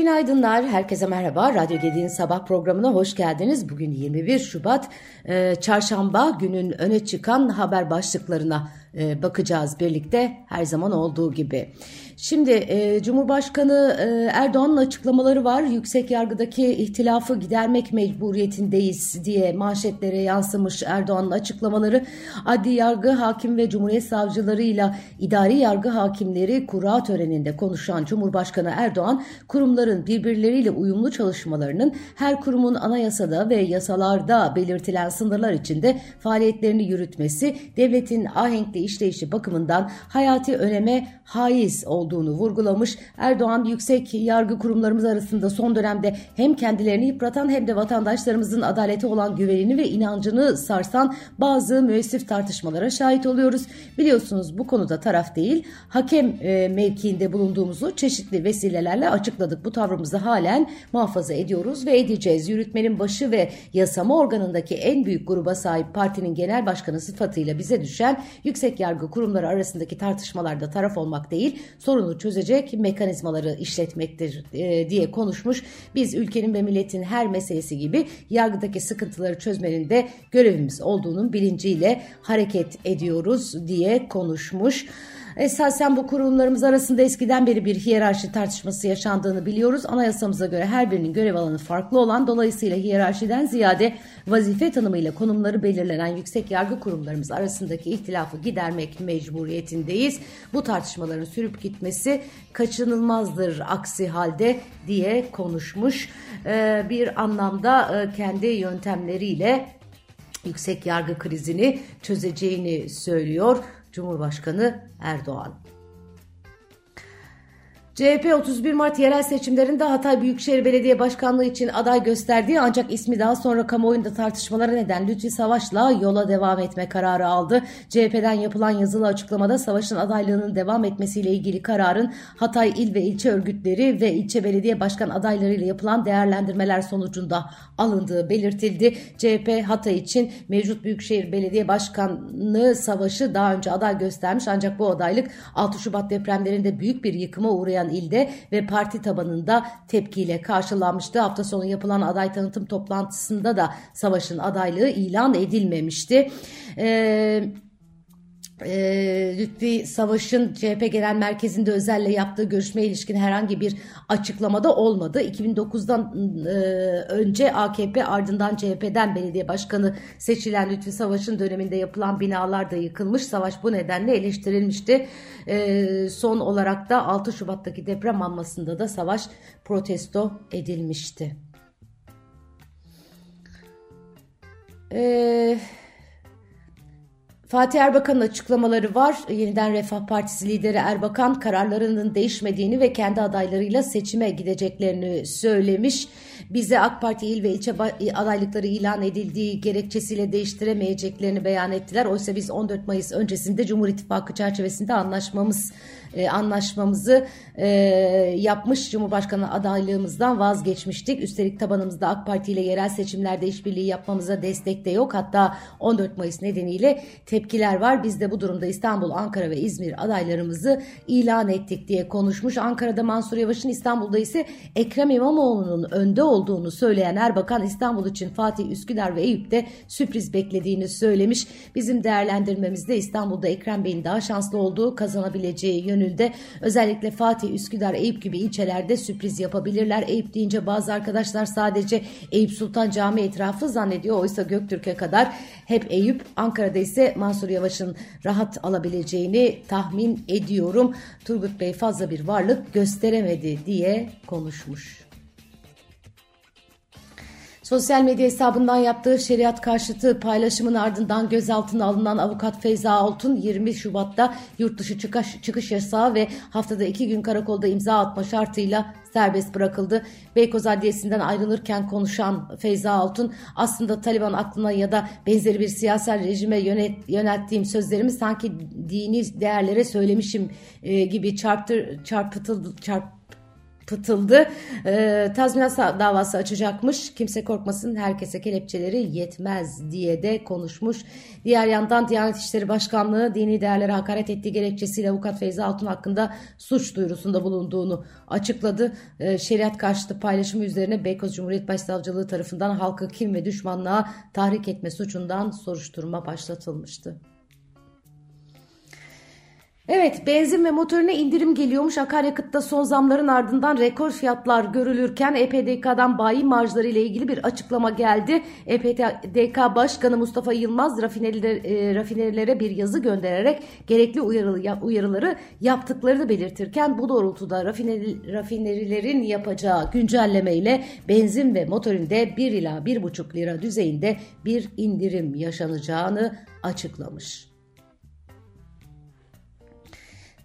Günaydınlar, herkese merhaba. Radyo Gedi'nin sabah programına hoş geldiniz. Bugün 21 Şubat, çarşamba günün öne çıkan haber başlıklarına e, bakacağız birlikte her zaman olduğu gibi. Şimdi e, Cumhurbaşkanı e, Erdoğan'ın açıklamaları var. Yüksek yargıdaki ihtilafı gidermek mecburiyetindeyiz diye manşetlere yansımış Erdoğan'ın açıklamaları. Adli yargı hakim ve Cumhuriyet savcılarıyla idari yargı hakimleri kura töreninde konuşan Cumhurbaşkanı Erdoğan kurumların birbirleriyle uyumlu çalışmalarının her kurumun anayasada ve yasalarda belirtilen sınırlar içinde faaliyetlerini yürütmesi devletin ahenkli işleyişi bakımından hayati öneme haiz olduğunu vurgulamış. Erdoğan yüksek yargı kurumlarımız arasında son dönemde hem kendilerini yıpratan hem de vatandaşlarımızın adalete olan güvenini ve inancını sarsan bazı müessif tartışmalara şahit oluyoruz. Biliyorsunuz bu konuda taraf değil hakem e, mevkiinde bulunduğumuzu çeşitli vesilelerle açıkladık. Bu tavrımızı halen muhafaza ediyoruz ve edeceğiz. Yürütmenin başı ve yasama organındaki en büyük gruba sahip partinin genel başkanı sıfatıyla bize düşen yüksek yargı kurumları arasındaki tartışmalarda taraf olmak değil, sorunu çözecek mekanizmaları işletmektir e, diye konuşmuş. Biz ülkenin ve milletin her meselesi gibi yargıdaki sıkıntıları çözmenin de görevimiz olduğunun bilinciyle hareket ediyoruz diye konuşmuş. Esasen bu kurumlarımız arasında eskiden beri bir hiyerarşi tartışması yaşandığını biliyoruz. Anayasamıza göre her birinin görev alanı farklı olan dolayısıyla hiyerarşiden ziyade vazife tanımıyla konumları belirlenen yüksek yargı kurumlarımız arasındaki ihtilafı gidermek mecburiyetindeyiz. Bu tartışmaların sürüp gitmesi kaçınılmazdır aksi halde diye konuşmuş. Ee, bir anlamda e, kendi yöntemleriyle yüksek yargı krizini çözeceğini söylüyor. Cumhurbaşkanı Erdoğan. CHP 31 Mart yerel seçimlerinde Hatay Büyükşehir Belediye Başkanlığı için aday gösterdiği ancak ismi daha sonra kamuoyunda tartışmalara neden Lütfi Savaş'la yola devam etme kararı aldı. CHP'den yapılan yazılı açıklamada Savaş'ın adaylığının devam etmesiyle ilgili kararın Hatay il ve ilçe örgütleri ve ilçe belediye başkan adaylarıyla yapılan değerlendirmeler sonucunda alındığı belirtildi. CHP Hatay için mevcut Büyükşehir Belediye Başkanlığı Savaş'ı daha önce aday göstermiş ancak bu adaylık 6 Şubat depremlerinde büyük bir yıkıma uğrayan ilde ve parti tabanında tepkiyle karşılanmıştı. Hafta sonu yapılan aday tanıtım toplantısında da Savaş'ın adaylığı ilan edilmemişti. Eee e, Lütfi Savaş'ın CHP Genel Merkezi'nde özelle yaptığı görüşmeye ilişkin herhangi bir açıklamada olmadı. 2009'dan e, önce AKP ardından CHP'den belediye başkanı seçilen Lütfi Savaş'ın döneminde yapılan binalar da yıkılmış. Savaş bu nedenle eleştirilmişti. E, son olarak da 6 Şubat'taki deprem anmasında da Savaş protesto edilmişti. Eee Fatih Erbakan'ın açıklamaları var. Yeniden Refah Partisi lideri Erbakan kararlarının değişmediğini ve kendi adaylarıyla seçime gideceklerini söylemiş. Bize AK Parti il ve ilçe adaylıkları ilan edildiği gerekçesiyle değiştiremeyeceklerini beyan ettiler. Oysa biz 14 Mayıs öncesinde Cumhur İttifakı çerçevesinde anlaşmamız e, anlaşmamızı e, yapmış Cumhurbaşkanı adaylığımızdan vazgeçmiştik. Üstelik tabanımızda AK Parti ile yerel seçimlerde işbirliği yapmamıza destek de yok. Hatta 14 Mayıs nedeniyle tepkiler var. Biz de bu durumda İstanbul, Ankara ve İzmir adaylarımızı ilan ettik diye konuşmuş. Ankara'da Mansur Yavaş'ın İstanbul'da ise Ekrem İmamoğlu'nun önde olduğunu söyleyen Erbakan İstanbul için Fatih, Üsküdar ve Eyüp'te sürpriz beklediğini söylemiş. Bizim değerlendirmemizde İstanbul'da Ekrem Bey'in daha şanslı olduğu kazanabileceği yönü yönünde özellikle Fatih, Üsküdar, Eyüp gibi ilçelerde sürpriz yapabilirler. Eyüp deyince bazı arkadaşlar sadece Eyüp Sultan Camii etrafı zannediyor. Oysa Göktürk'e kadar hep Eyüp, Ankara'da ise Mansur Yavaş'ın rahat alabileceğini tahmin ediyorum. Turgut Bey fazla bir varlık gösteremedi diye konuşmuş. Sosyal medya hesabından yaptığı şeriat karşıtı paylaşımın ardından gözaltına alınan avukat Feyza Altun 20 Şubat'ta yurt dışı çıkış, çıkış yasağı ve haftada iki gün karakolda imza atma şartıyla serbest bırakıldı. Beykoz Adliyesi'nden ayrılırken konuşan Feyza Altun aslında Taliban aklına ya da benzeri bir siyasal rejime yönet, yönelttiğim sözlerimi sanki dini değerlere söylemişim e, gibi çarptır, çarpıtıldı, çarp, pıtıldı. E, tazminat davası açacakmış. Kimse korkmasın herkese kelepçeleri yetmez diye de konuşmuş. Diğer yandan Diyanet İşleri Başkanlığı dini değerlere hakaret ettiği gerekçesiyle avukat Feyza Altun hakkında suç duyurusunda bulunduğunu açıkladı. E, şeriat karşıtı paylaşımı üzerine Beykoz Cumhuriyet Başsavcılığı tarafından halkı kim ve düşmanlığa tahrik etme suçundan soruşturma başlatılmıştı. Evet benzin ve motorine indirim geliyormuş. Akaryakıtta son zamların ardından rekor fiyatlar görülürken EPDK'dan bayi marjları ile ilgili bir açıklama geldi. EPDK Başkanı Mustafa Yılmaz e, rafinerilere bir yazı göndererek gerekli uyarı, uyarıları yaptıklarını belirtirken bu doğrultuda rafineri, rafinerilerin yapacağı güncelleme ile benzin ve motorinde 1 ila 1,5 lira düzeyinde bir indirim yaşanacağını açıklamış.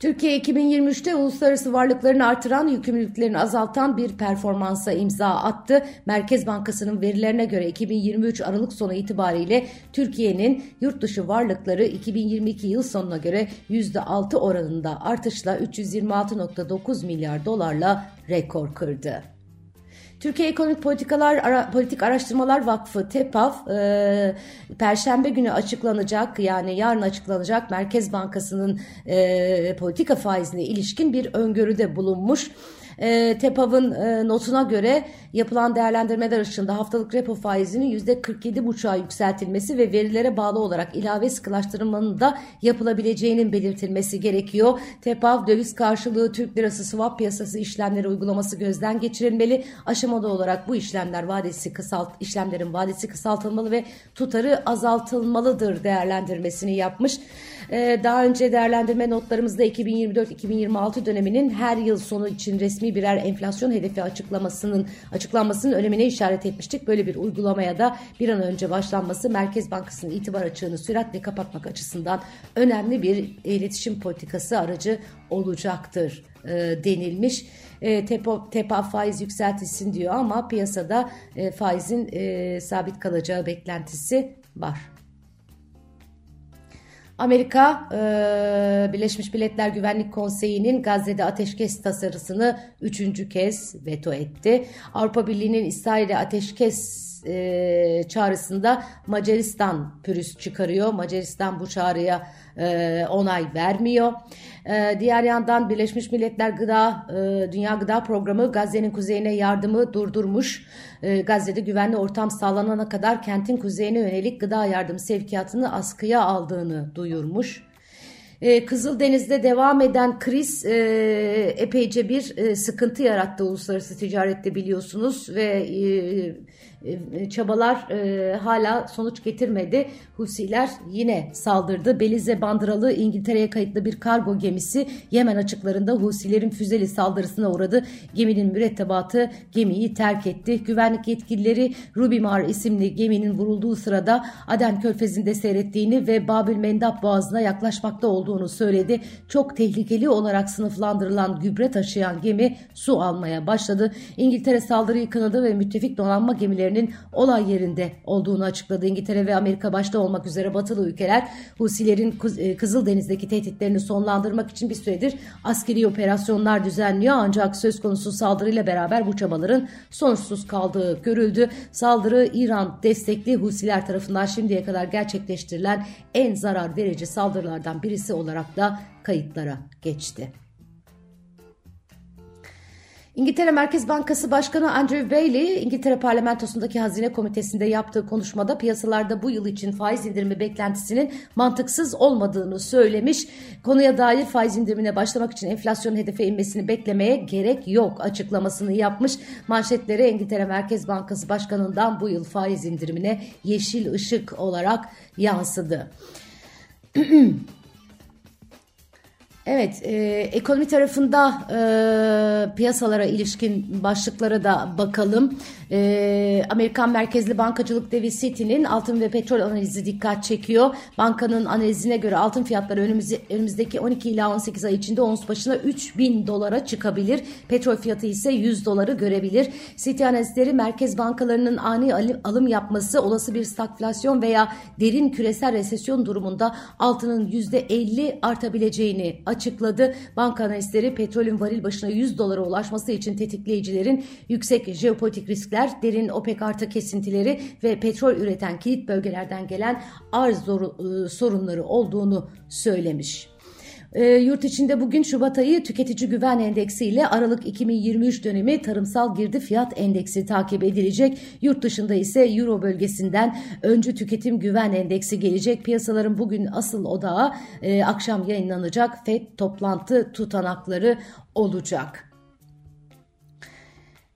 Türkiye 2023'te uluslararası varlıklarını artıran, yükümlülüklerini azaltan bir performansa imza attı. Merkez Bankası'nın verilerine göre 2023 Aralık sonu itibariyle Türkiye'nin yurt dışı varlıkları 2022 yıl sonuna göre %6 oranında artışla 326.9 milyar dolarla rekor kırdı. Türkiye Ekonomik Politikalar Ara, Politik Araştırmalar Vakfı TEPAV e, Perşembe günü açıklanacak yani yarın açıklanacak Merkez Bankası'nın e, politika faizine ilişkin bir öngörüde bulunmuş. E, TEPAV'ın e, notuna göre yapılan değerlendirmeler ışığında haftalık repo faizinin %47,5'a yükseltilmesi ve verilere bağlı olarak ilave sıkılaştırmanın da yapılabileceğinin belirtilmesi gerekiyor. TEPAV döviz karşılığı Türk lirası swap piyasası işlemleri uygulaması gözden geçirilmeli. Aşamalı olarak bu işlemler vadesi kısalt işlemlerin vadesi kısaltılmalı ve tutarı azaltılmalıdır değerlendirmesini yapmış. Ee, daha önce değerlendirme notlarımızda 2024-2026 döneminin her yıl sonu için resmi birer enflasyon hedefi açıklamasının açıklanmasının önemine işaret etmiştik. Böyle bir uygulamaya da bir an önce başlanması Merkez Bankası'nın itibar açığını süratle kapatmak açısından önemli bir iletişim politikası aracı olacaktır e, denilmiş. E, tepo, TEPA faiz yükseltilsin diyor ama piyasada e, faizin sabit kalacağı beklentisi var. Amerika e, Birleşmiş Milletler Güvenlik Konseyi'nin Gazze'de ateşkes tasarısını üçüncü kez veto etti. Avrupa Birliği'nin İsrail'e ateşkes e, çağrısında Macaristan pürüz çıkarıyor. Macaristan bu çağrıya e, onay vermiyor. E, diğer yandan Birleşmiş Milletler Gıda e, Dünya Gıda Programı Gazze'nin kuzeyine yardımı durdurmuş. E, Gazze'de güvenli ortam sağlanana kadar kentin kuzeyine yönelik gıda yardım sevkiyatını askıya aldığını duyurmuş. Ee, Kızıldeniz'de devam eden kriz e, epeyce bir e, sıkıntı yarattı uluslararası ticarette biliyorsunuz ve e, e, çabalar e, hala sonuç getirmedi. Husiler yine saldırdı. Belize bandıralı İngiltere'ye kayıtlı bir kargo gemisi Yemen açıklarında Husilerin füzeli saldırısına uğradı. Geminin mürettebatı gemiyi terk etti. Güvenlik yetkilileri Rubimar isimli geminin vurulduğu sırada Aden Körfezi'nde seyrettiğini ve Babil Mendap Boğazı'na yaklaşmakta olduğunu söyledi. Çok tehlikeli olarak sınıflandırılan gübre taşıyan gemi su almaya başladı. İngiltere saldırıyı kınadı ve müttefik donanma gemilerini Husilerinin olay yerinde olduğunu açıkladı. İngiltere ve Amerika başta olmak üzere batılı ülkeler Husilerin e, Kızıldeniz'deki tehditlerini sonlandırmak için bir süredir askeri operasyonlar düzenliyor. Ancak söz konusu saldırıyla beraber bu çabaların sonuçsuz kaldığı görüldü. Saldırı İran destekli Husiler tarafından şimdiye kadar gerçekleştirilen en zarar verici saldırılardan birisi olarak da kayıtlara geçti. İngiltere Merkez Bankası Başkanı Andrew Bailey, İngiltere Parlamentosu'ndaki Hazine Komitesi'nde yaptığı konuşmada piyasalarda bu yıl için faiz indirimi beklentisinin mantıksız olmadığını söylemiş. Konuya dair faiz indirimine başlamak için enflasyon hedefe inmesini beklemeye gerek yok açıklamasını yapmış. Manşetlere İngiltere Merkez Bankası Başkanı'ndan bu yıl faiz indirimine yeşil ışık olarak yansıdı. Evet, e, ekonomi tarafında e, piyasalara ilişkin başlıklara da bakalım. E, Amerikan merkezli bankacılık devi Citi'nin altın ve petrol analizi dikkat çekiyor. Bankanın analizine göre altın fiyatları önümüz, önümüzdeki 12 ila 18 ay içinde ons başına 3000 dolara çıkabilir. Petrol fiyatı ise 100 doları görebilir. Citi analizleri merkez bankalarının ani alım yapması olası bir stagflasyon veya derin küresel resesyon durumunda altının %50 artabileceğini açıklıyor açıkladı. Banka analistleri petrolün varil başına 100 dolara ulaşması için tetikleyicilerin yüksek jeopolitik riskler, derin OPEC artı kesintileri ve petrol üreten kilit bölgelerden gelen arz e, sorunları olduğunu söylemiş. E, yurt içinde bugün Şubat ayı tüketici güven endeksi ile Aralık 2023 dönemi tarımsal girdi fiyat endeksi takip edilecek. Yurt dışında ise Euro bölgesinden öncü tüketim güven endeksi gelecek. Piyasaların bugün asıl odağı e, akşam yayınlanacak FED toplantı tutanakları olacak.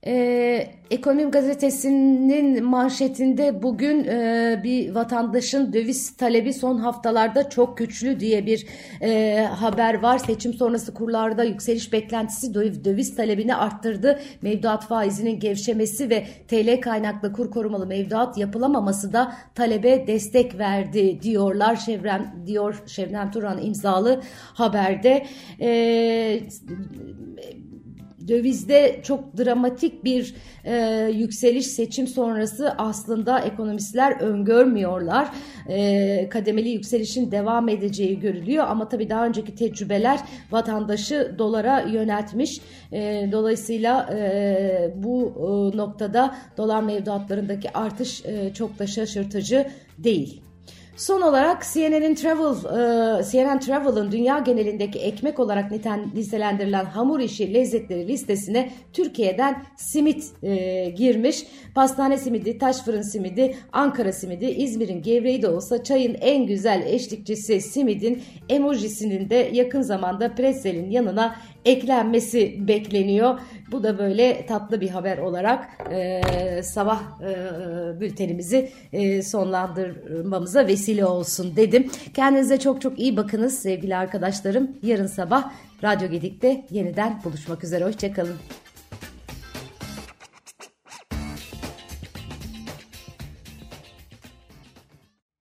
Ee, Ekonomi gazetesinin manşetinde bugün e, bir vatandaşın döviz talebi son haftalarda çok güçlü diye bir e, haber var. Seçim sonrası kurlarda yükseliş beklentisi döviz talebini arttırdı. Mevduat faizinin gevşemesi ve TL kaynaklı kur korumalı mevduat yapılamaması da talebe destek verdi diyorlar. Şevren diyor Şevren Turan imzalı haberde. E, dövizde çok dramatik bir e, yükseliş seçim sonrası aslında ekonomistler öngörmüyorlar. E, kademeli yükselişin devam edeceği görülüyor ama tabii daha önceki tecrübeler vatandaşı dolara yöneltmiş. E, dolayısıyla e, bu e, noktada dolar mevduatlarındaki artış e, çok da şaşırtıcı değil. Son olarak CNN'in Travel, e, CNN Travel'ın dünya genelindeki ekmek olarak niten, listelendirilen hamur işi lezzetleri listesine Türkiye'den simit e, girmiş. Pastane simidi, taş fırın simidi, Ankara simidi, İzmir'in gevreği de olsa çayın en güzel eşlikçisi simidin emojisinin de yakın zamanda Pretzel'in yanına eklenmesi bekleniyor. Bu da böyle tatlı bir haber olarak e, sabah e, bültenimizi e, sonlandırmamıza vesile olsun dedim. Kendinize çok çok iyi bakınız sevgili arkadaşlarım. Yarın sabah Radyo Gedik'te yeniden buluşmak üzere. Hoşçakalın.